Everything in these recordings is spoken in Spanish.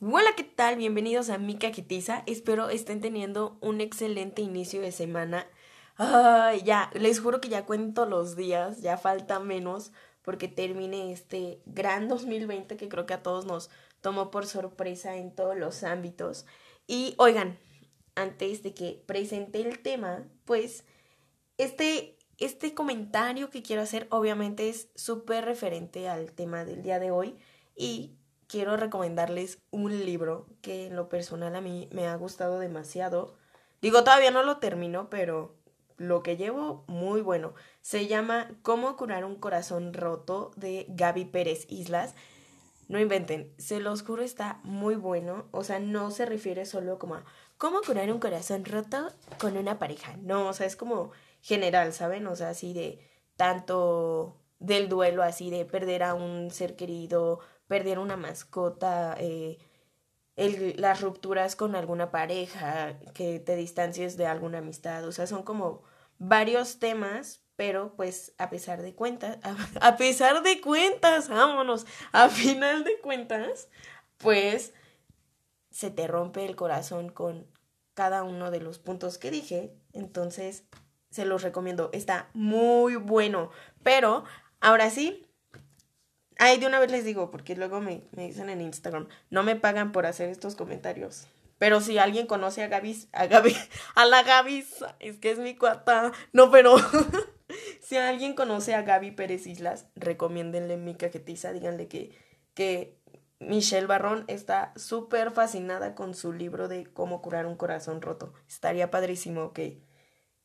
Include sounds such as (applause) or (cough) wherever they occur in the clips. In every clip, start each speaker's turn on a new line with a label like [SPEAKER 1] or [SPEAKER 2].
[SPEAKER 1] Hola, ¿qué tal? Bienvenidos a Mi Caquetiza. Espero estén teniendo un excelente inicio de semana. Ay, ya, les juro que ya cuento los días, ya falta menos porque termine este gran 2020 que creo que a todos nos tomó por sorpresa en todos los ámbitos. Y oigan, antes de que presente el tema, pues este, este comentario que quiero hacer obviamente es súper referente al tema del día de hoy y quiero recomendarles un libro que en lo personal a mí me ha gustado demasiado. Digo, todavía no lo termino, pero lo que llevo muy bueno. Se llama Cómo curar un corazón roto de Gaby Pérez Islas. No inventen, se los juro está muy bueno. O sea, no se refiere solo como a cómo curar un corazón roto con una pareja. No, o sea, es como general, ¿saben? O sea, así de tanto del duelo, así de perder a un ser querido, perder una mascota, eh, las rupturas con alguna pareja, que te distancies de alguna amistad, o sea, son como varios temas, pero pues a pesar de cuentas, (laughs) a, pesar de cuentas, vámonos, a final de cuentas, pues se te rompe el corazón con cada uno de los puntos que dije, entonces se los recomiendo, está muy bueno, pero ahora sí, Ay, de una vez les digo, porque luego me, dicen en Instagram, no me pagan por hacer estos comentarios. Pero si alguien conoce a Gaby, a Gaby, (laughs) a la Gaby, es que es mi cuata. No, pero (laughs) si alguien conoce a Gaby Pérez Islas, recomiéndenle mi cajetiza, díganle que, que Michelle Barrón está súper fascinada con su libro de cómo curar un corazón roto. Estaría padrísimo que,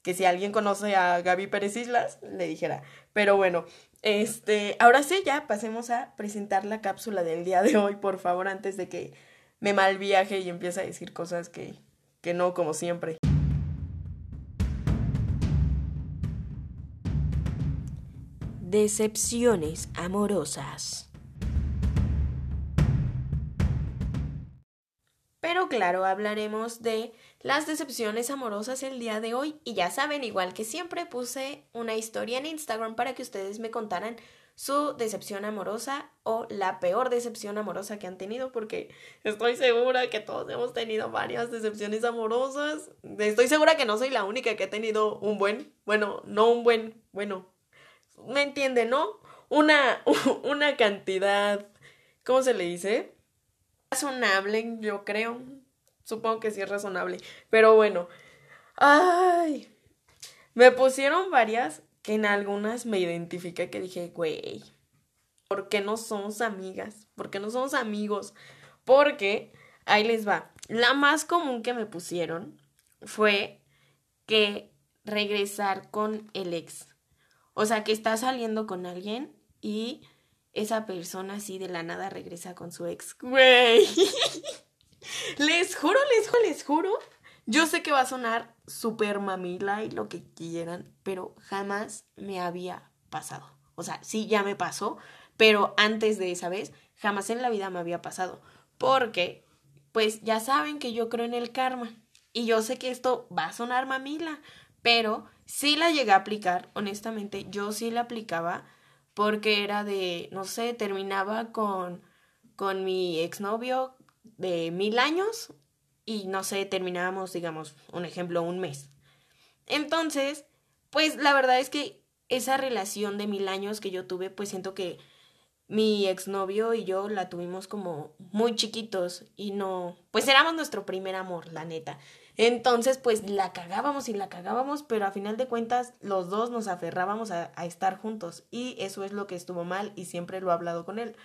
[SPEAKER 1] que si alguien conoce a Gaby Pérez Islas, le dijera. Pero bueno, este, ahora sí, ya pasemos a presentar la cápsula del día de hoy, por favor, antes de que me mal viaje y empiece a decir cosas que, que no, como siempre. Decepciones amorosas. Claro, hablaremos de las decepciones amorosas el día de hoy. Y ya saben, igual que siempre, puse una historia en Instagram para que ustedes me contaran su decepción amorosa o la peor decepción amorosa que han tenido, porque estoy segura que todos hemos tenido varias decepciones amorosas. Estoy segura que no soy la única que ha tenido un buen, bueno, no un buen, bueno, ¿me entiende, no? Una, (laughs) una cantidad, ¿cómo se le dice? Razonable, yo creo. Supongo que sí es razonable. Pero bueno. Ay. Me pusieron varias que en algunas me identifiqué que dije, güey, ¿por qué no somos amigas? ¿Por qué no somos amigos? Porque, ahí les va. La más común que me pusieron fue que regresar con el ex. O sea, que está saliendo con alguien y esa persona así de la nada regresa con su ex. Güey. (laughs) les juro, les juro, les juro. Yo sé que va a sonar súper mamila y lo que quieran, pero jamás me había pasado. O sea, sí, ya me pasó, pero antes de esa vez, jamás en la vida me había pasado. Porque, pues ya saben que yo creo en el karma. Y yo sé que esto va a sonar mamila, pero sí la llegué a aplicar, honestamente, yo sí la aplicaba porque era de, no sé, terminaba con, con mi exnovio de mil años y no sé, terminábamos, digamos, un ejemplo, un mes. Entonces, pues la verdad es que esa relación de mil años que yo tuve, pues siento que mi exnovio y yo la tuvimos como muy chiquitos y no, pues éramos nuestro primer amor, la neta. Entonces, pues la cagábamos y la cagábamos, pero a final de cuentas los dos nos aferrábamos a, estar juntos y eso es lo que estuvo mal y siempre lo he hablado con él.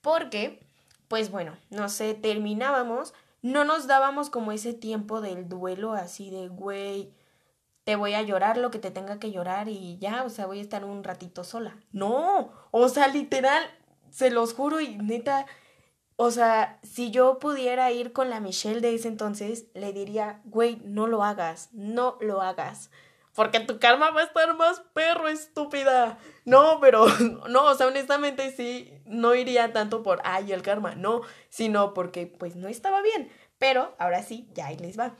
[SPEAKER 1] Porque, pues bueno, no sé, terminábamos, no nos dábamos como ese tiempo del duelo así de, güey, te voy a llorar lo que te tenga que llorar y ya, o sea, voy a estar un ratito sola. No, o sea, literal, se los juro y neta, o sea, si yo pudiera ir con la Michelle de ese entonces, le diría, güey, no lo hagas, no lo hagas. Porque tu karma va a estar más perro, estúpida. No, pero (laughs) no, o sea, honestamente sí, no iría tanto por, ay, el karma, no, sino porque pues no estaba bien. Pero ahora sí, ya ahí les va.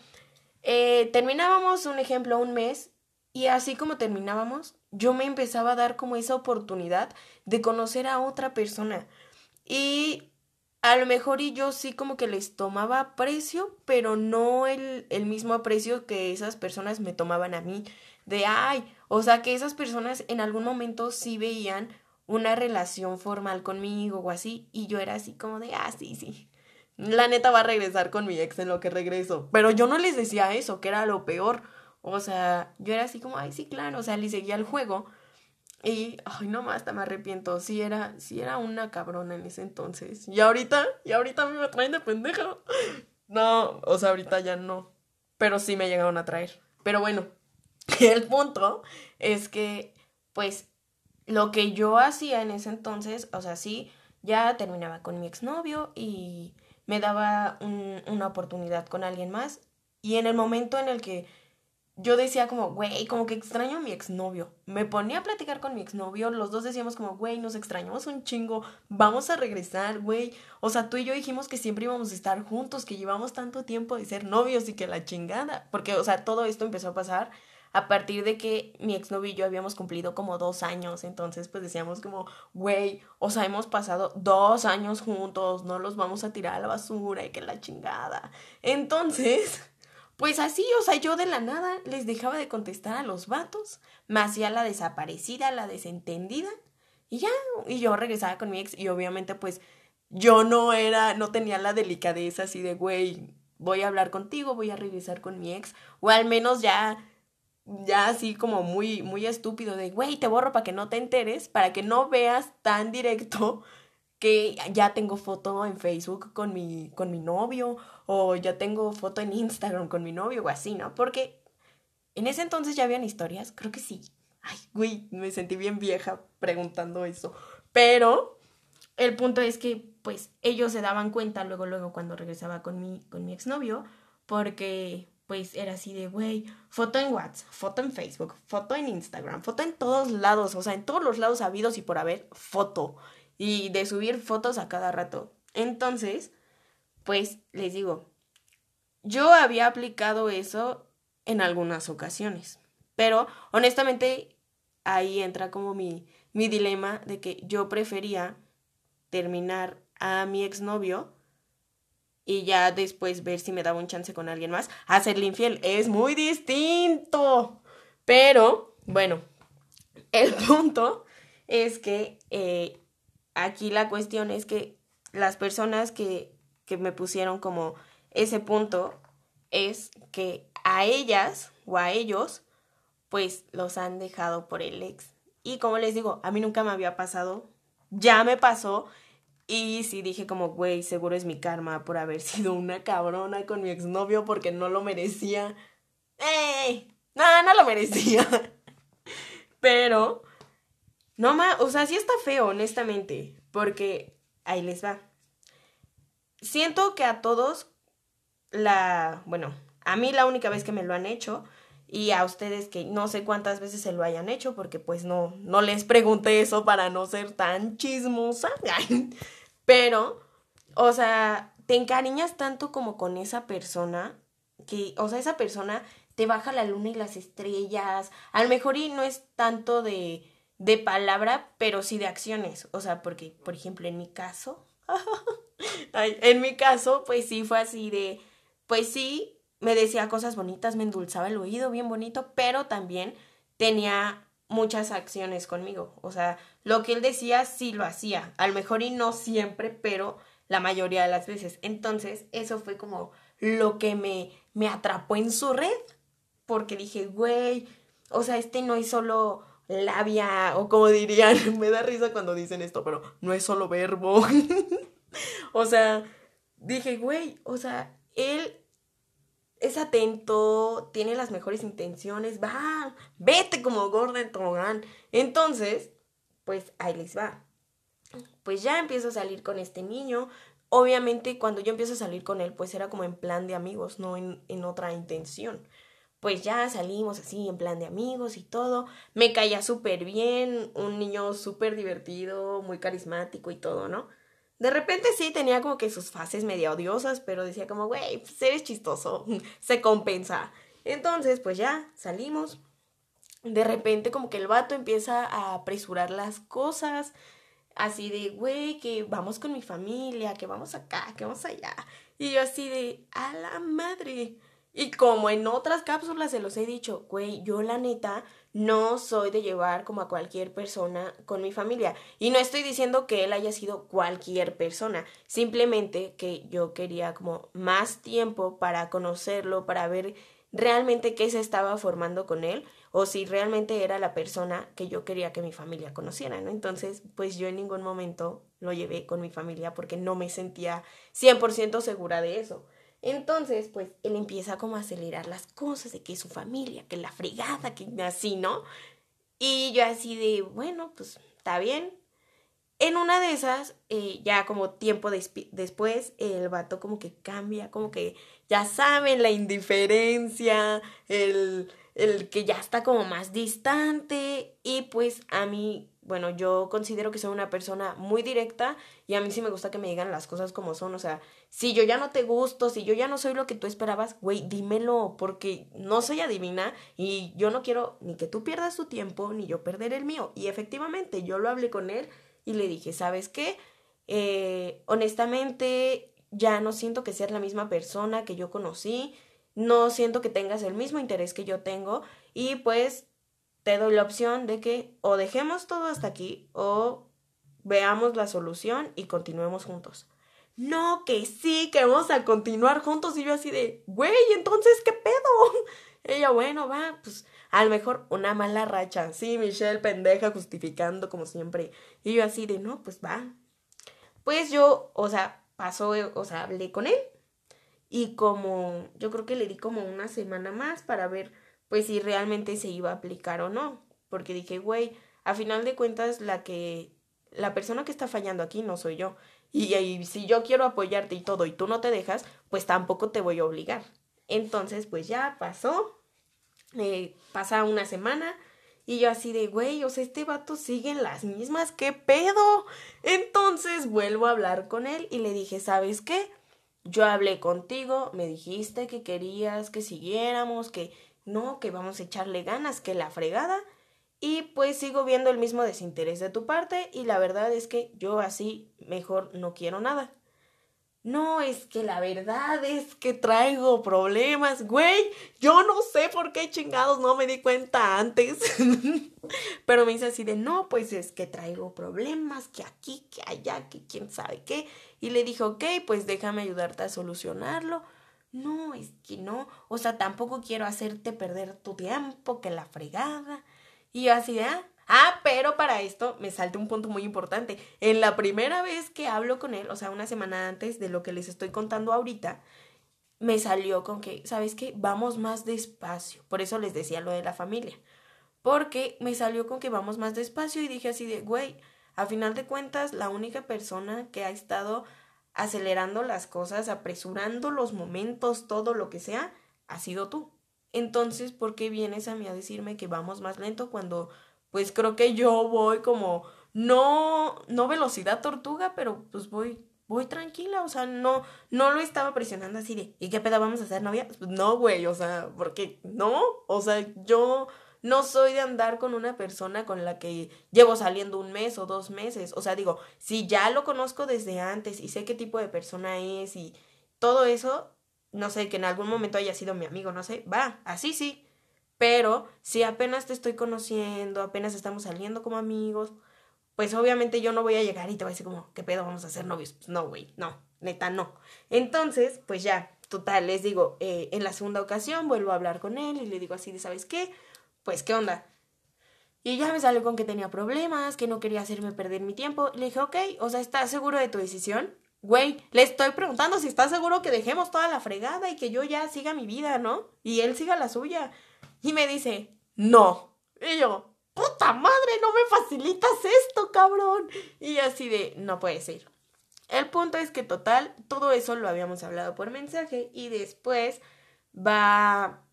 [SPEAKER 1] Eh, terminábamos un ejemplo un mes Y así como terminábamos, yo me empezaba a dar como esa oportunidad de conocer a otra persona. Y a lo mejor y yo sí como que les tomaba aprecio, pero no el, el mismo aprecio que esas personas me tomaban a mí. De, ay, o sea, que esas personas en algún momento sí veían una relación formal conmigo o así, y yo era así como de, ah, sí, sí. La neta va a regresar con mi ex en lo que regreso. Pero yo no les decía eso, que era lo peor. O sea, yo era así como, ay, sí, claro, o sea, le seguía el juego. Y, ay, no más, me arrepiento. Sí era, sí era una cabrona en ese entonces. Y ahorita, y ahorita me traen de pendeja. No, o sea, ahorita ya no. Pero sí me llegaron a traer. Pero bueno, (laughs) el punto es que, pues, lo que yo hacía en ese entonces, o sea, sí, ya terminaba con mi exnovio y me daba una oportunidad con alguien más. Y en el momento en el que yo decía como, güey, como que extraño a mi exnovio. Me ponía a platicar con mi exnovio, los dos decíamos como, güey, nos extrañamos un chingo, vamos a regresar, güey. O sea, tú y yo dijimos que siempre íbamos a estar juntos, que llevamos tanto tiempo de ser novios y que la chingada. Porque, o sea, todo esto empezó a pasar a partir de que mi exnovio y yo habíamos cumplido como dos años. Entonces, pues decíamos como, güey, o sea, hemos pasado dos años juntos, no los vamos a tirar a la basura y que la chingada. Entonces, pues así, o sea, yo de la nada les dejaba de contestar a los vatos, me hacía la desaparecida, la desentendida, y ya, y yo regresaba con mi ex, y obviamente, pues, yo no era, no tenía la delicadeza así de, güey, voy a hablar contigo, voy a regresar con mi ex, o al menos ya ya así como muy, muy estúpido de, güey, te borro para que no te enteres, para que no veas tan directo que ya tengo foto en Facebook con mi, con mi novio o ya tengo foto en Instagram con mi novio o así, ¿no? Porque en ese entonces ya habían historias, creo que sí. Ay, güey, me sentí bien vieja preguntando eso. Pero el punto es que, pues, ellos se daban cuenta luego, luego cuando regresaba con mi, con mi exnovio, porque pues era así de, güey, foto en WhatsApp, foto en Facebook, foto en Instagram, foto en todos lados, o sea, en todos los lados habidos y por haber, foto. Y de subir fotos a cada rato. Entonces, pues les digo, yo había aplicado eso en algunas ocasiones, pero honestamente ahí entra como mi, mi dilema de que yo prefería terminar a mi exnovio y ya después ver si me daba un chance con alguien más. Hacerle infiel es muy distinto. Pero, bueno, el (laughs) punto es que eh, aquí la cuestión es que las personas que, que me pusieron como ese punto es que a ellas o a ellos pues los han dejado por el ex. Y como les digo, a mí nunca me había pasado, ya me pasó y sí dije como, güey, seguro es mi karma por haber (laughs) sido una cabrona con mi exnovio porque no lo merecía. ¡Ey! No, no lo merecía. (laughs) Pero, no más, o sea, sí está feo, honestamente, porque ahí les va. Siento que a todos la, bueno, a mí la única vez que me lo han hecho y a ustedes que no sé cuántas veces se lo hayan hecho porque pues no, no les pregunté eso para no ser tan chismosa. (laughs) Pero, o sea, te encariñas tanto como con esa persona que, o sea, esa persona te baja la luna y las estrellas. A lo mejor y no es tanto de, de palabra, pero sí de acciones. O sea, porque, por ejemplo, en mi caso, (laughs) en mi caso, pues sí fue así de, pues sí, me decía cosas bonitas, me endulzaba el oído bien bonito, pero también tenía muchas acciones conmigo. O sea, lo que él decía sí lo hacía. A lo mejor y no siempre, pero la mayoría de las veces. Entonces, eso fue como lo que me, me atrapó en su red. Porque dije, güey, o sea, este no es solo labia, o como dirían, (laughs) me da risa cuando dicen esto, pero no es solo verbo. (laughs) o sea, dije, güey, o sea, él es atento, tiene las mejores intenciones, va, vete como Gordon Tobogán. Entonces, pues ahí les va. Pues ya empiezo a salir con este niño. Obviamente cuando yo empiezo a salir con él, pues era como en plan de amigos, no en, en otra intención. Pues ya salimos así en plan de amigos y todo. Me caía súper bien, un niño súper divertido, muy carismático y todo, ¿no? De repente sí tenía como que sus fases medio odiosas, pero decía como, güey, pues eres chistoso, (laughs) se compensa. Entonces, pues ya salimos de repente como que el vato empieza a apresurar las cosas, así de, güey, que vamos con mi familia, que vamos acá, que vamos allá. Y yo así de, a la madre. Y como en otras cápsulas se los he dicho, güey, yo la neta no soy de llevar como a cualquier persona con mi familia. Y no estoy diciendo que él haya sido cualquier persona, simplemente que yo quería como más tiempo para conocerlo, para ver realmente qué se estaba formando con él o si realmente era la persona que yo quería que mi familia conociera, ¿no? Entonces, pues yo en ningún momento lo llevé con mi familia porque no me sentía 100% segura de eso. Entonces, pues él empieza como a acelerar las cosas de que su familia, que la fregada, que así, ¿no? Y yo así de, bueno, pues está bien. En una de esas, eh, ya como tiempo después, el vato como que cambia, como que ya saben, la indiferencia, el, el que ya está como más distante y pues a mí, bueno, yo considero que soy una persona muy directa y a mí sí me gusta que me digan las cosas como son, o sea, si yo ya no te gusto, si yo ya no soy lo que tú esperabas, güey, dímelo porque no soy adivina y yo no quiero ni que tú pierdas tu tiempo ni yo perder el mío y efectivamente yo lo hablé con él y le dije, ¿sabes qué? Eh, honestamente ya no siento que seas la misma persona que yo conocí no siento que tengas el mismo interés que yo tengo y pues te doy la opción de que o dejemos todo hasta aquí o veamos la solución y continuemos juntos. No, que sí, que vamos a continuar juntos y yo así de, güey, entonces, ¿qué pedo? (laughs) Ella, bueno, va, pues a lo mejor una mala racha. Sí, Michelle, pendeja, justificando como siempre. Y yo así de, no, pues va. Pues yo, o sea, pasó, o sea, hablé con él y como yo creo que le di como una semana más para ver pues si realmente se iba a aplicar o no, porque dije, güey, a final de cuentas la que la persona que está fallando aquí no soy yo. Y, si yo quiero apoyarte y todo y tú no te dejas, pues tampoco te voy a obligar. Entonces, pues ya pasó, eh, pasa una semana y yo así de, güey, o sea, este vato sigue en las mismas, ¿qué pedo? Entonces vuelvo a hablar con él y le dije, ¿sabes qué? Yo hablé contigo, me dijiste que querías que siguiéramos, que no, que vamos a echarle ganas, que la fregada. Y pues sigo viendo el mismo desinterés de tu parte y la verdad es que yo así mejor no quiero nada. No, es que la verdad es que traigo problemas, güey. Yo no sé por qué chingados no me di cuenta antes. (laughs) Pero me dice así de, no, pues es que traigo problemas, que aquí, que allá, que quién sabe qué. Y le dije, ok, pues déjame ayudarte a solucionarlo. No, es que no. O sea, tampoco quiero hacerte perder tu tiempo, que la fregada. Y yo así de, ah, Ah, pero para esto me salta un punto muy importante. En la primera vez que hablo con él, o sea, una semana antes de lo que les estoy contando ahorita, me salió con que, ¿sabes qué? Vamos más despacio. Por eso les decía lo de la familia. Porque me salió con que vamos más despacio y dije así de, güey, a final de cuentas, la única persona que ha estado acelerando las cosas, apresurando los momentos, todo lo que sea, ha sido tú. Entonces, ¿por qué vienes a mí a decirme que vamos más lento cuando pues creo que yo voy como, no, no velocidad tortuga, pero pues voy, voy tranquila, o sea, no, no lo estaba presionando así de, ¿y qué pedo vamos a hacer novia? Pues no, güey, o sea, porque no, o sea, yo no soy de andar con una persona con la que llevo saliendo un mes o dos meses, o sea, digo, si ya lo conozco desde antes y sé qué tipo de persona es y todo eso, no sé, que en algún momento haya sido mi amigo, no sé, va, así sí, pero si apenas te estoy conociendo, apenas estamos saliendo como amigos, pues obviamente yo no voy a llegar y te voy a decir como, ¿qué pedo vamos a hacer novios? Pues no, güey, no, neta no. Entonces, pues ya, total, les digo, eh, en la segunda ocasión vuelvo a hablar con él y le digo así de, ¿sabes qué? Pues, ¿qué onda? Y ya me salió con que tenía problemas, que no quería hacerme perder mi tiempo. Le dije, ok, o sea, ¿estás seguro de tu decisión? Güey, le estoy preguntando si estás seguro que dejemos toda la fregada y que yo ya siga mi vida, ¿no? Y él siga la suya. Y me dice, no. Y yo, puta madre, no me facilitas esto, cabrón. Y así de, no puede ser. El punto es que total, todo eso lo habíamos hablado por mensaje y después va...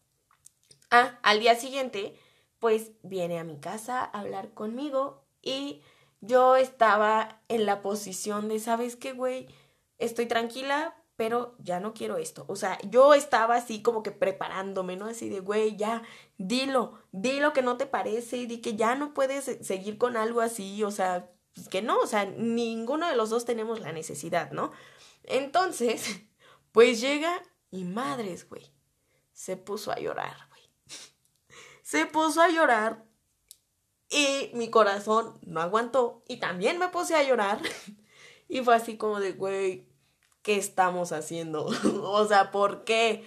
[SPEAKER 1] Ah, al día siguiente, pues viene a mi casa a hablar conmigo y yo estaba en la posición de, ¿sabes qué, güey? Estoy tranquila pero ya no quiero esto. O sea, yo estaba así como que preparándome, ¿no? Así de, güey, ya, dilo, dilo que no te parece, di que ya no puedes seguir con algo así, o sea, pues que no, o sea, ninguno de los dos tenemos la necesidad, ¿no? Entonces, (laughs) pues llega y madres, güey, se puso a llorar, güey. (laughs) Se puso a llorar y mi corazón no aguantó y también me puse a llorar. (laughs) Y fue así como de, güey, ¿qué estamos haciendo? (laughs) o sea, ¿por qué?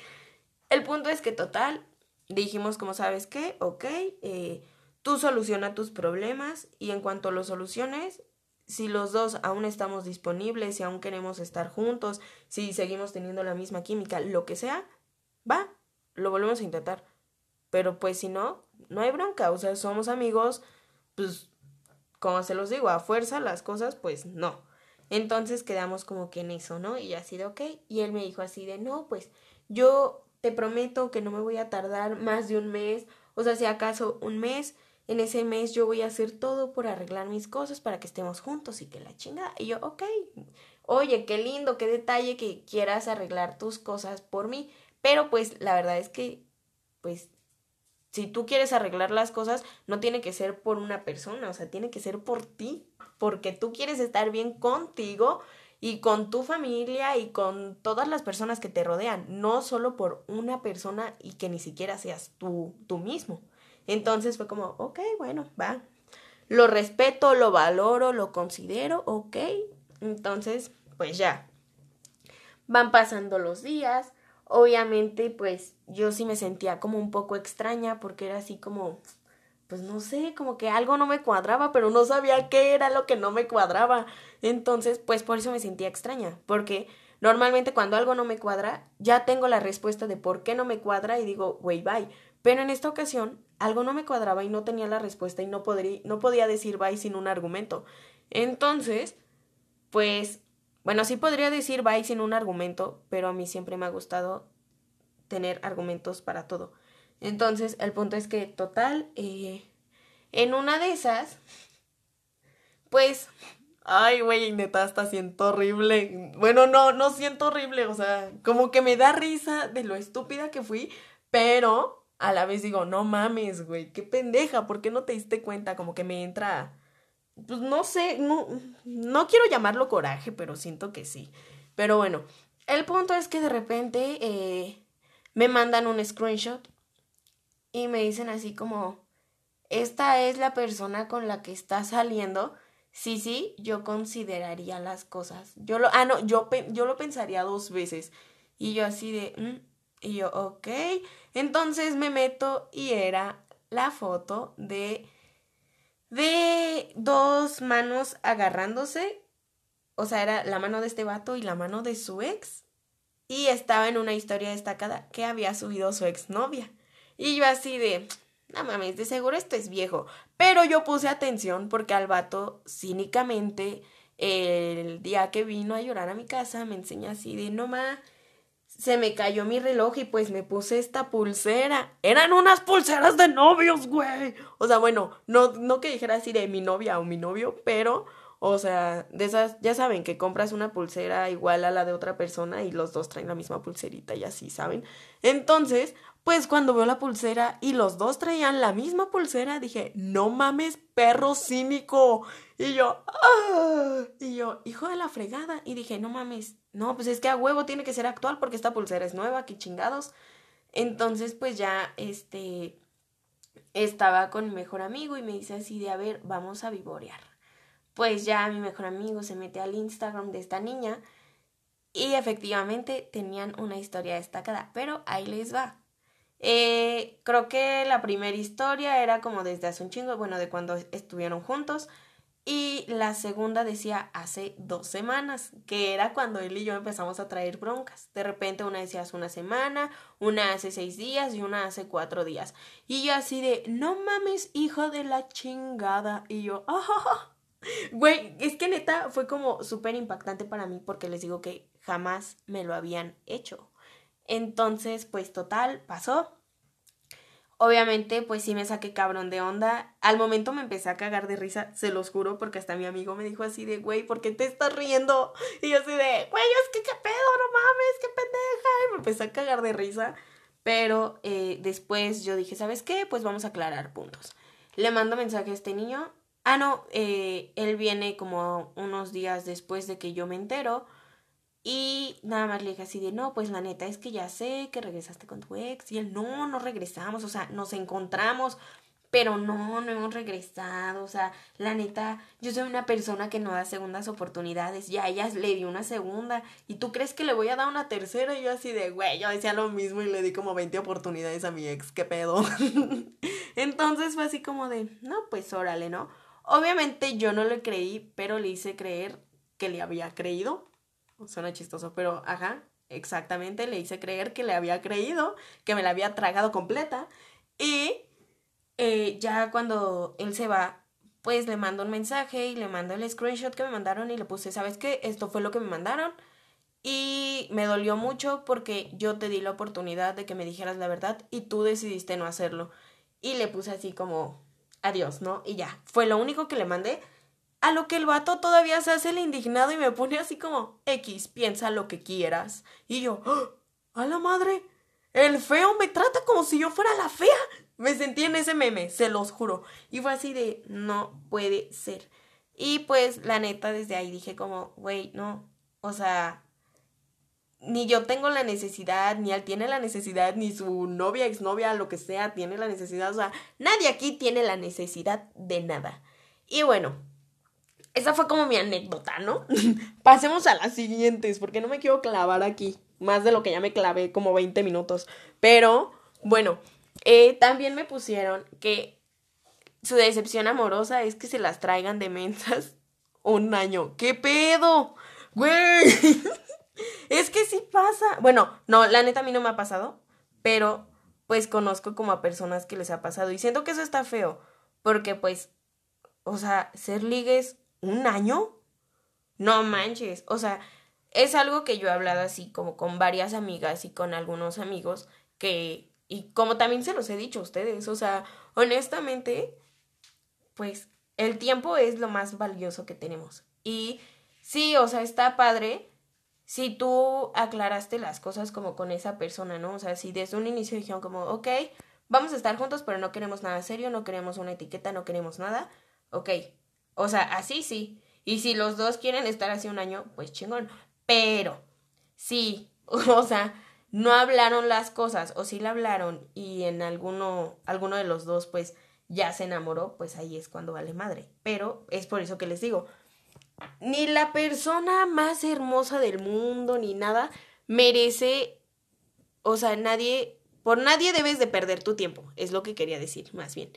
[SPEAKER 1] El punto es que total, dijimos como sabes qué, ok, eh, tú soluciona tus problemas y en cuanto los soluciones, si los dos aún estamos disponibles, si aún queremos estar juntos, si seguimos teniendo la misma química, lo que sea, va, lo volvemos a intentar. Pero pues si no, no hay bronca, o sea, somos amigos, pues como se los digo, a fuerza las cosas, pues no. Entonces quedamos como que en eso, ¿no? Y así de, ok. Y él me dijo así de, no, pues yo te prometo que no me voy a tardar más de un mes, o sea, si acaso un mes, en ese mes yo voy a hacer todo por arreglar mis cosas para que estemos juntos y que la chingada. Y yo, ok, oye, qué lindo, qué detalle que quieras arreglar tus cosas por mí, pero pues la verdad es que, pues, si tú quieres arreglar las cosas, no tiene que ser por una persona, o sea, tiene que ser por ti, porque tú quieres estar bien contigo y con tu familia y con todas las personas que te rodean, no solo por una persona y que ni siquiera seas tú, tú mismo. Entonces fue como, ok, bueno, va. Lo respeto, lo valoro, lo considero, ok. Entonces, pues ya. Van pasando los días. Obviamente, pues yo sí me sentía como un poco extraña porque era así como, pues no sé, como que algo no me cuadraba, pero no sabía qué era lo que no me cuadraba. Entonces, pues por eso me sentía extraña, porque normalmente cuando algo no me cuadra, ya tengo la respuesta de por qué no me cuadra y digo, wey, bye. Pero en esta ocasión, algo no me cuadraba y no tenía la respuesta y no, no podía decir bye sin un argumento. Entonces, pues, bueno, sí podría decir bye sin un argumento, pero a mí siempre me ha gustado tener argumentos para todo. Entonces, el punto es que, total, eh, en una de esas, pues, ay, güey, neta, hasta siento horrible. Bueno, no, no siento horrible, o sea, como que me da risa de lo estúpida que fui, pero a la vez digo, no mames, güey, qué pendeja, ¿por qué no te diste cuenta? Como que me entra, pues no sé, no, no quiero llamarlo coraje, pero siento que sí. Pero bueno, el punto es que de repente eh, me mandan un screenshot y me dicen así como, esta es la persona con la que está saliendo. Sí, sí, yo consideraría las cosas. Yo lo, ah, no, yo, yo lo pensaría dos veces. Y yo así de, mm", y yo, ok. Entonces me meto y era la foto de, de dos manos agarrándose. O sea, era la mano de este vato y la mano de su ex. Y estaba en una historia destacada que había subido su exnovia. Y yo así de, no mames, de seguro esto es viejo. Pero yo puse atención porque al vato cínicamente el día que vino a llorar a mi casa me enseña así de, no ma, se me cayó mi reloj y pues me puse esta pulsera. Eran unas pulseras de novios, güey. O sea, bueno, no, no que dijera así de mi novia o mi novio, pero, o sea, de esas, ya saben, que compras una pulsera igual a la de otra persona y los dos traen la misma pulserita y así, ¿saben? Entonces, pues cuando veo la pulsera y los dos traían la misma pulsera, dije, no mames, perro cínico. Y yo, ¡ah! Y yo, hijo de la fregada. Y dije, no mames, no, pues es que a huevo tiene que ser actual porque esta pulsera es nueva, qué chingados. Entonces, pues ya, este, estaba con mi mejor amigo y me dice así de, a ver, vamos a vivorear. Pues ya mi mejor amigo se mete al Instagram de esta niña y efectivamente tenían una historia destacada, pero ahí les va. Eh, creo que la primera historia era como desde hace un chingo, bueno, de cuando estuvieron juntos. Y la segunda decía hace dos semanas, que era cuando él y yo empezamos a traer broncas. De repente una decía hace una semana, una hace seis días y una hace cuatro días. Y yo así de, no mames, hijo de la chingada. Y yo, ah, güey, es que neta fue como súper impactante para mí porque les digo que jamás me lo habían hecho. Entonces, pues total, pasó. Obviamente, pues sí me saqué cabrón de onda. Al momento me empecé a cagar de risa, se los juro, porque hasta mi amigo me dijo así de, güey, ¿por qué te estás riendo? Y yo así de, güey, es que qué pedo, no mames, qué pendeja. Y me empecé a cagar de risa. Pero eh, después yo dije, ¿sabes qué? Pues vamos a aclarar puntos. Le mando mensaje a este niño. Ah, no, eh, él viene como unos días después de que yo me entero. Y nada más le dije así de, no, pues la neta es que ya sé que regresaste con tu ex. Y él, no, no regresamos, o sea, nos encontramos, pero no, no hemos regresado. O sea, la neta, yo soy una persona que no da segundas oportunidades. Ya ella le dio una segunda. ¿Y tú crees que le voy a dar una tercera? Y yo así de, güey, yo decía lo mismo y le di como 20 oportunidades a mi ex, ¿qué pedo? (laughs) Entonces fue así como de, no, pues órale, ¿no? Obviamente yo no le creí, pero le hice creer que le había creído Suena chistoso, pero ajá, exactamente, le hice creer que le había creído, que me la había tragado completa. Y eh, ya cuando él se va, pues le mando un mensaje y le mando el screenshot que me mandaron y le puse, ¿sabes qué? Esto fue lo que me mandaron. Y me dolió mucho porque yo te di la oportunidad de que me dijeras la verdad y tú decidiste no hacerlo. Y le puse así como, adiós, ¿no? Y ya, fue lo único que le mandé. A lo que el vato todavía se hace el indignado y me pone así como, X, piensa lo que quieras. Y yo, ¡Ah! a la madre, el feo me trata como si yo fuera la fea. Me sentí en ese meme, se los juro. Y fue así de, no puede ser. Y pues la neta desde ahí dije como, güey, no, o sea, ni yo tengo la necesidad, ni él tiene la necesidad, ni su novia, exnovia, lo que sea, tiene la necesidad. O sea, nadie aquí tiene la necesidad de nada. Y bueno, esa fue como mi anécdota, ¿no? (laughs) Pasemos a las siguientes, porque no me quiero clavar aquí, más de lo que ya me clavé, como 20 minutos. Pero, bueno, eh, también me pusieron que su decepción amorosa es que se las traigan de mensas (laughs) un año. ¿Qué pedo? Güey. (laughs) es que sí pasa. Bueno, no, la neta a mí no me ha pasado, pero pues conozco como a personas que les ha pasado y siento que eso está feo, porque pues, o sea, ser ligues ¿Un año? No manches. O sea, es algo que yo he hablado así como con varias amigas y con algunos amigos que, y como también se los he dicho a ustedes, o sea, honestamente, pues el tiempo es lo más valioso que tenemos. Y sí, o sea, está padre si tú aclaraste las cosas como con esa persona, ¿no? O sea, si desde un inicio dijeron como, ok, vamos a estar juntos, pero no queremos nada serio, no queremos una etiqueta, no queremos nada, ok, o sea, así sí. Y si los dos quieren estar así un año, pues chingón. Pero, sí, (laughs) o sea, no hablaron las cosas, o sí la hablaron, y en alguno, alguno de los dos, pues, ya se enamoró, pues ahí es cuando vale madre. Pero es por eso que les digo, ni la persona más hermosa del mundo, ni nada, merece, o sea, nadie, por nadie debes de perder tu tiempo, es lo que quería decir, más bien.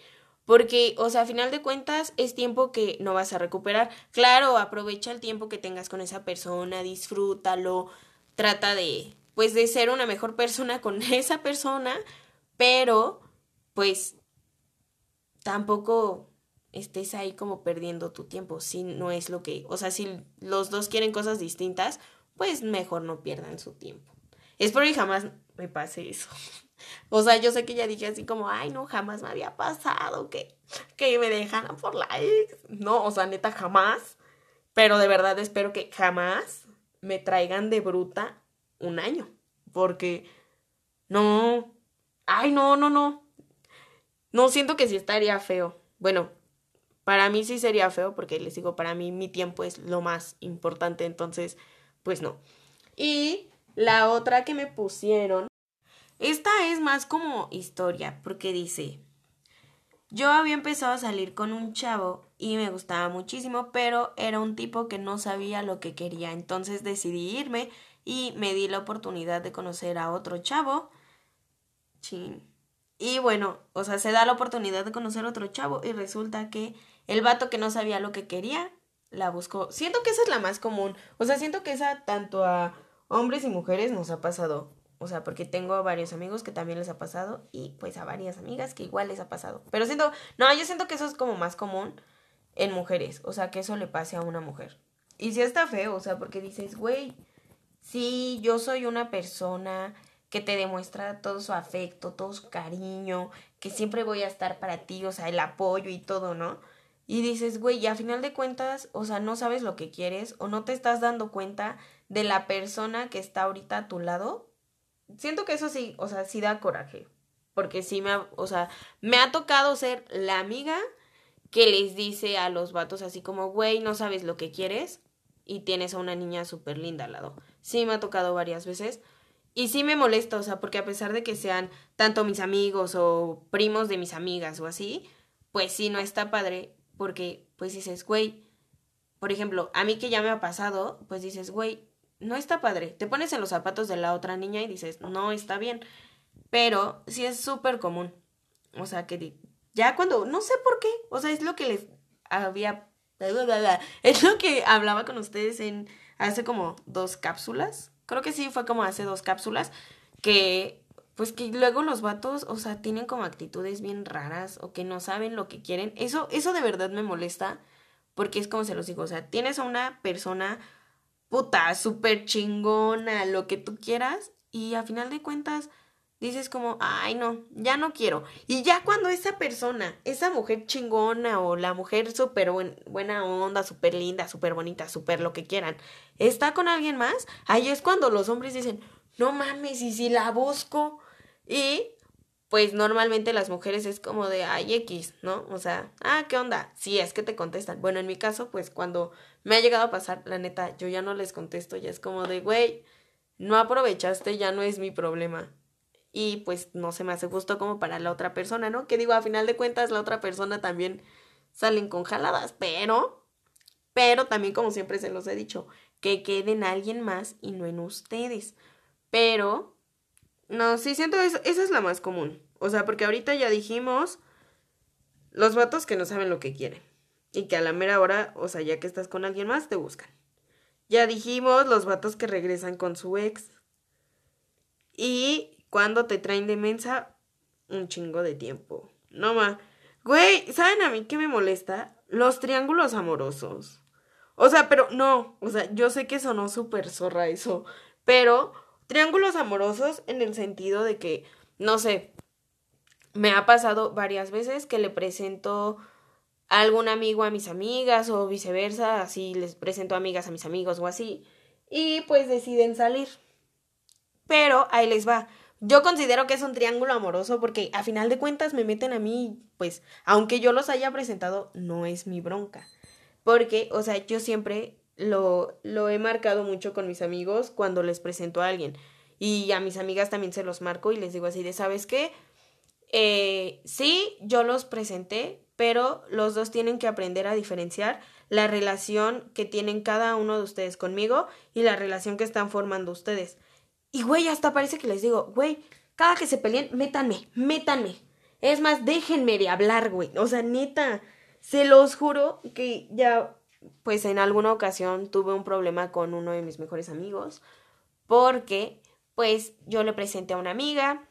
[SPEAKER 1] Porque, o sea, a final de cuentas es tiempo que no vas a recuperar. Claro, aprovecha el tiempo que tengas con esa persona, disfrútalo, trata de, pues, de ser una mejor persona con (laughs) esa persona, pero, pues, tampoco estés ahí como perdiendo tu tiempo, si no es lo que, o sea, si los dos quieren cosas distintas, pues mejor no pierdan su tiempo. Espero que jamás me pase eso. (laughs) O sea, yo sé que ya dije así como, ay, no, jamás me había pasado que, que me dejaran por la ex. No, o sea, neta, jamás. Pero de verdad espero que jamás me traigan de bruta un año. Porque, no, ay, no, no, no. No, siento que sí estaría feo. Bueno, para mí sí sería feo porque les digo, para mí mi tiempo es lo más importante, entonces, pues no. Y la otra que me pusieron esta es más como historia, porque dice, yo había empezado a salir con un chavo y me gustaba muchísimo, pero era un tipo que no sabía lo que quería, entonces decidí irme y me di la oportunidad de conocer a otro chavo. Chin. Y bueno, o sea, se da la oportunidad de conocer a otro chavo y resulta que el vato que no sabía lo que quería la buscó. Siento que esa es la más común. O sea, siento que esa tanto a hombres y mujeres nos ha pasado. O sea, porque tengo varios amigos que también les ha pasado y pues a varias amigas que igual les ha pasado. Pero siento, no, yo siento que eso es como más común en mujeres. O sea, que eso le pase a una mujer. Y sí está feo, o sea, porque dices, güey, sí, yo soy una persona que te demuestra todo su afecto, todo su cariño, que siempre voy a estar para ti, o sea, el apoyo y todo, ¿no? Y dices, güey, y a final de cuentas, o sea, no sabes lo que quieres o no te estás dando cuenta de la persona que está ahorita a tu lado. Siento que eso sí, o sea, sí da coraje. Porque sí me ha, o sea, me ha tocado ser la amiga que les dice a los vatos así como, güey, no sabes lo que quieres y tienes a una niña súper linda al lado. Sí me ha tocado varias veces. Y sí me molesta, o sea, porque a pesar de que sean tanto mis amigos o primos de mis amigas o así, pues sí, no está padre porque pues dices, güey, por ejemplo, a mí que ya me ha pasado, pues dices, güey, no está padre. Te pones en los zapatos de la otra niña y dices, no está bien. Pero sí es súper común. O sea, que ya cuando, no sé por qué, o sea, es lo que les había, es lo que hablaba con ustedes en hace como dos cápsulas. Creo que sí, fue como hace dos cápsulas, que pues que luego los vatos, o sea, tienen como actitudes bien raras o que no saben lo que quieren. Eso, eso de verdad me molesta porque es como se los digo, o sea, tienes a una persona puta, súper chingona, lo que tú quieras y a final de cuentas dices como, ay no, ya no quiero. Y ya cuando esa persona, esa mujer chingona o la mujer súper buena onda, súper linda, súper bonita, súper lo que quieran, está con alguien más, ahí es cuando los hombres dicen, no mames, y si la busco, y pues normalmente las mujeres es como de, ay, X, ¿no? O sea, ah, ¿qué onda? Sí, es que te contestan. Bueno, en mi caso, pues cuando me ha llegado a pasar, la neta, yo ya no les contesto, ya es como de, güey, no aprovechaste, ya no es mi problema. Y pues no se me hace justo como para la otra persona, ¿no? Que digo, a final de cuentas, la otra persona también salen con jaladas, pero, pero también como siempre se los he dicho, que quede en alguien más y no en ustedes. Pero no, sí, siento eso. Esa es la más común. O sea, porque ahorita ya dijimos los vatos que no saben lo que quieren. Y que a la mera hora, o sea, ya que estás con alguien más, te buscan. Ya dijimos los vatos que regresan con su ex. Y cuando te traen de mensa, un chingo de tiempo. No más. Güey, ¿saben a mí qué me molesta? Los triángulos amorosos. O sea, pero no. O sea, yo sé que sonó súper zorra eso. Pero Triángulos amorosos en el sentido de que, no sé, me ha pasado varias veces que le presento a algún amigo a mis amigas o viceversa, así les presento amigas a mis amigos o así, y pues deciden salir. Pero ahí les va. Yo considero que es un triángulo amoroso porque a final de cuentas me meten a mí, pues, aunque yo los haya presentado, no es mi bronca. Porque, o sea, yo siempre lo, lo he marcado mucho con mis amigos cuando les presento a alguien. Y a mis amigas también se los marco y les digo así de, ¿sabes qué? Eh, sí, yo los presenté, pero los dos tienen que aprender a diferenciar la relación que tienen cada uno de ustedes conmigo y la relación que están formando ustedes. Y güey, hasta parece que les digo, güey, cada que se peleen, métanme, métanme. Es más, déjenme de hablar, güey. O sea, neta, se los juro que ya pues en alguna ocasión tuve un problema con uno de mis mejores amigos porque pues yo le presenté a una amiga,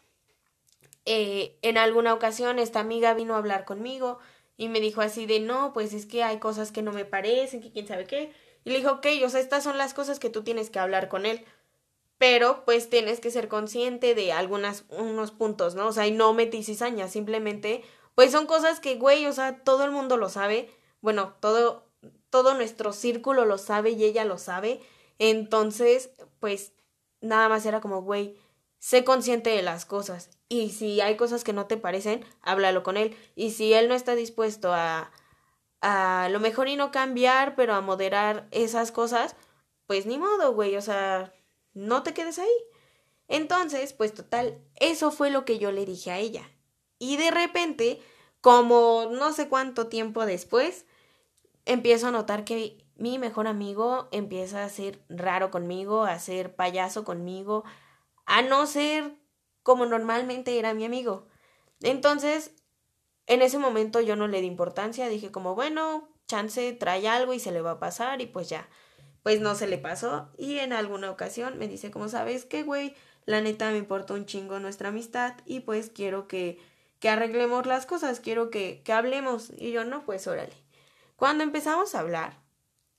[SPEAKER 1] eh, en alguna ocasión esta amiga vino a hablar conmigo y me dijo así de no, pues es que hay cosas que no me parecen, que quién sabe qué. Y le dijo, ok, o sea, estas son las cosas que tú tienes que hablar con él. Pero pues tienes que ser consciente de algunos unos puntos, ¿no? O sea, y no metí cizaña, simplemente, pues son cosas que, güey, o sea, todo el mundo lo sabe. Bueno, todo, todo nuestro círculo lo sabe y ella lo sabe. Entonces, pues nada más era como, güey, sé consciente de las cosas. Y si hay cosas que no te parecen, háblalo con él. Y si él no está dispuesto a, a lo mejor y no cambiar, pero a moderar esas cosas, pues ni modo, güey, o sea, no te quedes ahí. Entonces, pues total, eso fue lo que yo le dije a ella. Y de repente, como no sé cuánto tiempo después, empiezo a notar que mi mejor amigo empieza a ser raro conmigo, a ser payaso conmigo, a no ser como normalmente era mi amigo. Entonces, en ese momento yo no le di importancia, dije como, bueno, chance trae algo y se le va a pasar y pues ya. Pues no se le pasó y en alguna ocasión me dice como, ¿sabes qué, güey? La neta me importa un chingo nuestra amistad y pues quiero que, que arreglemos las cosas, quiero que, que hablemos. Y yo no, pues órale. Cuando empezamos a hablar,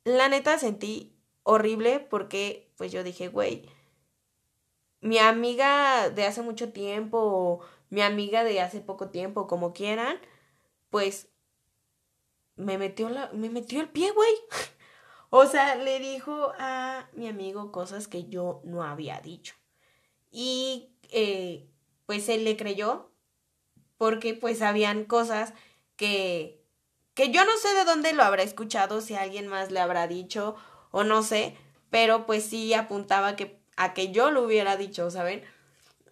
[SPEAKER 1] la neta sentí horrible porque pues yo dije, güey, mi amiga de hace mucho tiempo o mi amiga de hace poco tiempo, como quieran, pues me metió la, me metió el pie, güey. (laughs) o sea, le dijo a mi amigo cosas que yo no había dicho. Y eh, pues él le creyó porque pues habían cosas que que yo no sé de dónde lo habrá escuchado, si alguien más le habrá dicho o no sé, pero pues sí apuntaba que, a que yo lo hubiera dicho, ¿saben?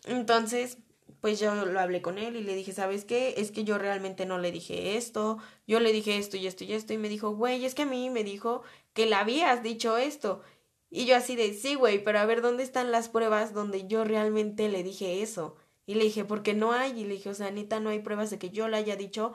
[SPEAKER 1] Entonces, pues yo lo hablé con él y le dije, ¿sabes qué? Es que yo realmente no le dije esto, yo le dije esto y esto y esto y me dijo, güey, es que a mí me dijo que le habías dicho esto. Y yo así de, sí, güey, pero a ver, ¿dónde están las pruebas donde yo realmente le dije eso? Y le dije, porque no hay. Y le dije, o sea, neta, no hay pruebas de que yo le haya dicho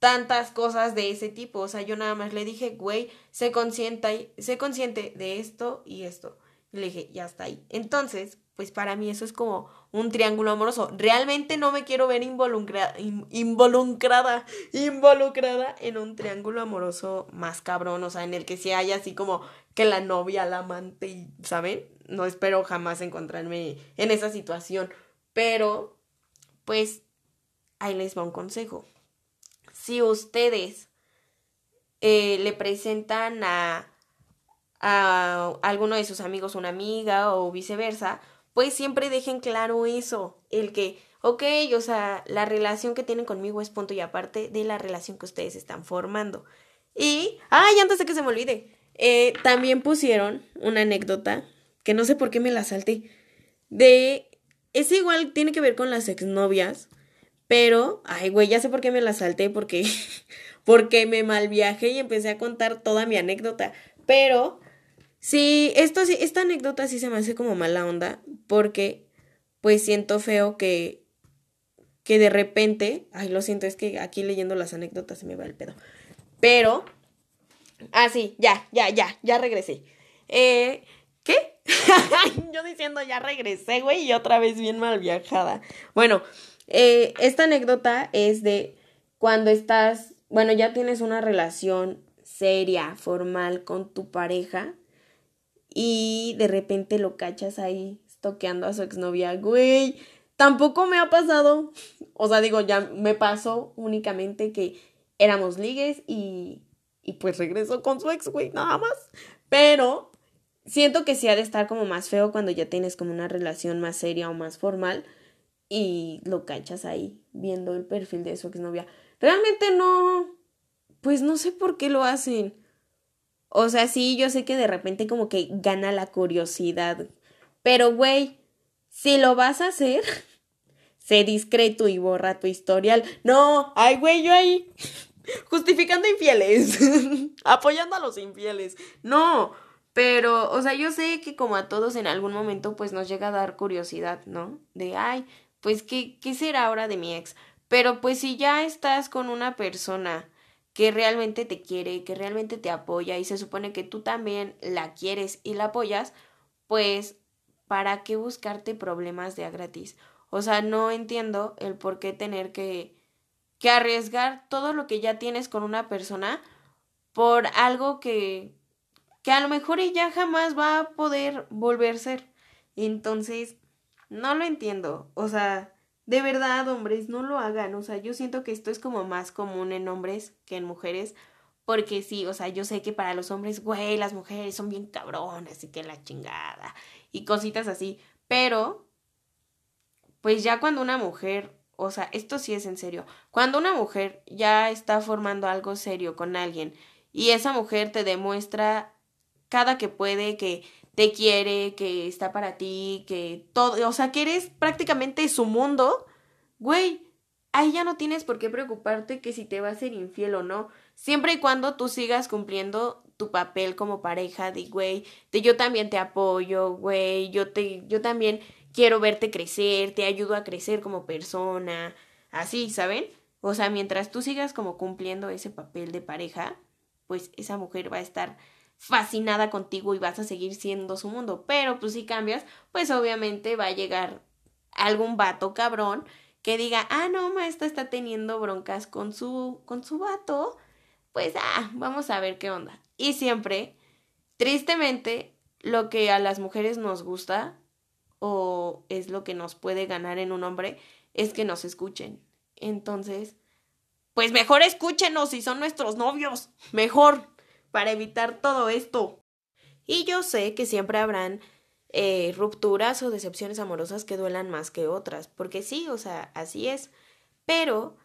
[SPEAKER 1] tantas cosas de ese tipo. O sea, yo nada más le dije, güey, sé consciente, sé consciente de esto y esto. Y le dije, ya está ahí. Entonces, pues para mí eso es como un triángulo amoroso. Realmente no me quiero ver involucrada, involucrada, involucrada en un triángulo amoroso más cabrón. O sea, en el que si haya así como que la novia, la amante, ¿saben? No espero jamás encontrarme en esa situación. Pero, pues, ahí les va un consejo si ustedes eh, le presentan a, a alguno de sus amigos una amiga o viceversa, pues siempre dejen claro eso, el que, ok, o sea, la relación que tienen conmigo es punto y aparte de la relación que ustedes están formando. Y, ay, antes de que se me olvide, eh, también pusieron una anécdota, que no sé por qué me la salté, de, es igual, tiene que ver con las exnovias, pero, ay, güey, ya sé por qué me la salté, porque, (laughs) porque me malviajé y empecé a contar toda mi anécdota. Pero, sí, esto esta anécdota sí se me hace como mala onda, porque, pues siento feo que, que de repente, ay, lo siento, es que aquí leyendo las anécdotas se me va el pedo. Pero, ah, sí, ya, ya, ya, ya regresé. Eh, ¿qué? (laughs) Yo diciendo ya regresé, güey, y otra vez bien mal viajada. Bueno, eh, esta anécdota es de cuando estás, bueno, ya tienes una relación seria, formal con tu pareja y de repente lo cachas ahí toqueando a su exnovia, güey, tampoco me ha pasado, o sea, digo, ya me pasó únicamente que éramos ligues y, y pues regreso con su ex, güey, nada más, pero siento que sí ha de estar como más feo cuando ya tienes como una relación más seria o más formal, y lo cachas ahí viendo el perfil de su exnovia. Realmente no, pues no sé por qué lo hacen. O sea, sí, yo sé que de repente como que gana la curiosidad. Pero, güey, si lo vas a hacer, (laughs) sé discreto y borra tu historial. No, ay, güey, yo ahí (laughs) justificando infieles, (laughs) apoyando a los infieles. No, pero, o sea, yo sé que como a todos en algún momento pues nos llega a dar curiosidad, ¿no? De, ay, pues ¿qué, será ahora de mi ex? Pero pues si ya estás con una persona que realmente te quiere, que realmente te apoya y se supone que tú también la quieres y la apoyas, pues ¿para qué buscarte problemas de a gratis? O sea, no entiendo el por qué tener que, que arriesgar todo lo que ya tienes con una persona por algo que, que a lo mejor ella jamás va a poder volver a ser. Entonces, no lo entiendo. O sea, de verdad, hombres, no lo hagan. O sea, yo siento que esto es como más común en hombres que en mujeres. Porque sí, o sea, yo sé que para los hombres, güey, las mujeres son bien cabronas y que la chingada y cositas así. Pero, pues ya cuando una mujer, o sea, esto sí es en serio, cuando una mujer ya está formando algo serio con alguien y esa mujer te demuestra cada que puede que te quiere, que está para ti, que todo, o sea, que eres prácticamente su mundo, güey, ahí ya no tienes por qué preocuparte que si te va a ser infiel o no, siempre y cuando tú sigas cumpliendo tu papel como pareja de, güey, de yo también te apoyo, güey, yo te, yo también quiero verte crecer, te ayudo a crecer como persona, así, ¿saben? O sea, mientras tú sigas como cumpliendo ese papel de pareja, pues esa mujer va a estar fascinada contigo y vas a seguir siendo su mundo. Pero pues si cambias, pues obviamente va a llegar algún vato cabrón que diga, ah, no, maestra está teniendo broncas con su, con su vato. Pues, ah, vamos a ver qué onda. Y siempre, tristemente, lo que a las mujeres nos gusta, o es lo que nos puede ganar en un hombre, es que nos escuchen. Entonces, pues mejor escúchenos si son nuestros novios. Mejor, para evitar todo esto. Y yo sé que siempre habrán eh, rupturas o decepciones amorosas que duelan más que otras, porque sí, o sea, así es. Pero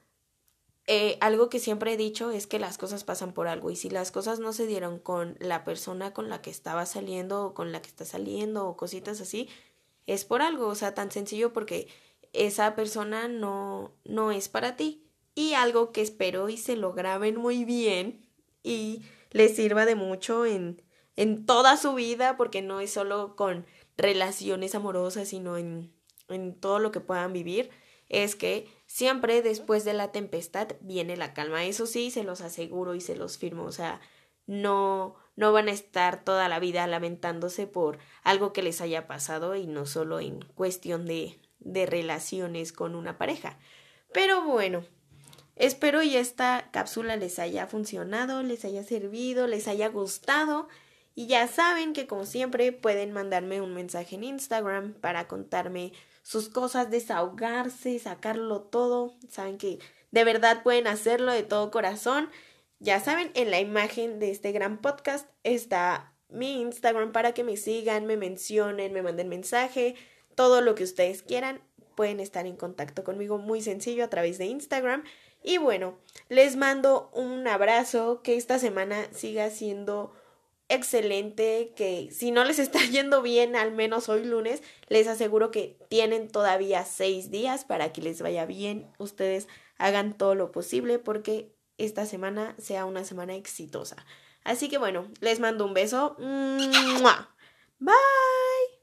[SPEAKER 1] eh, algo que siempre he dicho es que las cosas pasan por algo y si las cosas no se dieron con la persona con la que estaba saliendo o con la que está saliendo o cositas así, es por algo, o sea, tan sencillo porque esa persona no, no es para ti. Y algo que espero y se lo graben muy bien y les sirva de mucho en, en toda su vida, porque no es solo con relaciones amorosas, sino en, en todo lo que puedan vivir, es que siempre después de la tempestad viene la calma. Eso sí, se los aseguro y se los firmo. O sea, no, no van a estar toda la vida lamentándose por algo que les haya pasado y no solo en cuestión de, de relaciones con una pareja. Pero bueno, espero y esta cápsula les haya funcionado, les haya servido, les haya gustado. Y ya saben que como siempre pueden mandarme un mensaje en Instagram para contarme sus cosas, desahogarse, sacarlo todo. Saben que de verdad pueden hacerlo de todo corazón. Ya saben, en la imagen de este gran podcast está mi Instagram para que me sigan, me mencionen, me manden mensaje, todo lo que ustedes quieran. Pueden estar en contacto conmigo muy sencillo a través de Instagram. Y bueno, les mando un abrazo, que esta semana siga siendo excelente, que si no les está (laughs) yendo bien, al menos hoy lunes, les aseguro que tienen todavía seis días para que les vaya bien. Ustedes hagan todo lo posible porque esta semana sea una semana exitosa. Así que bueno, les mando un beso. Bye.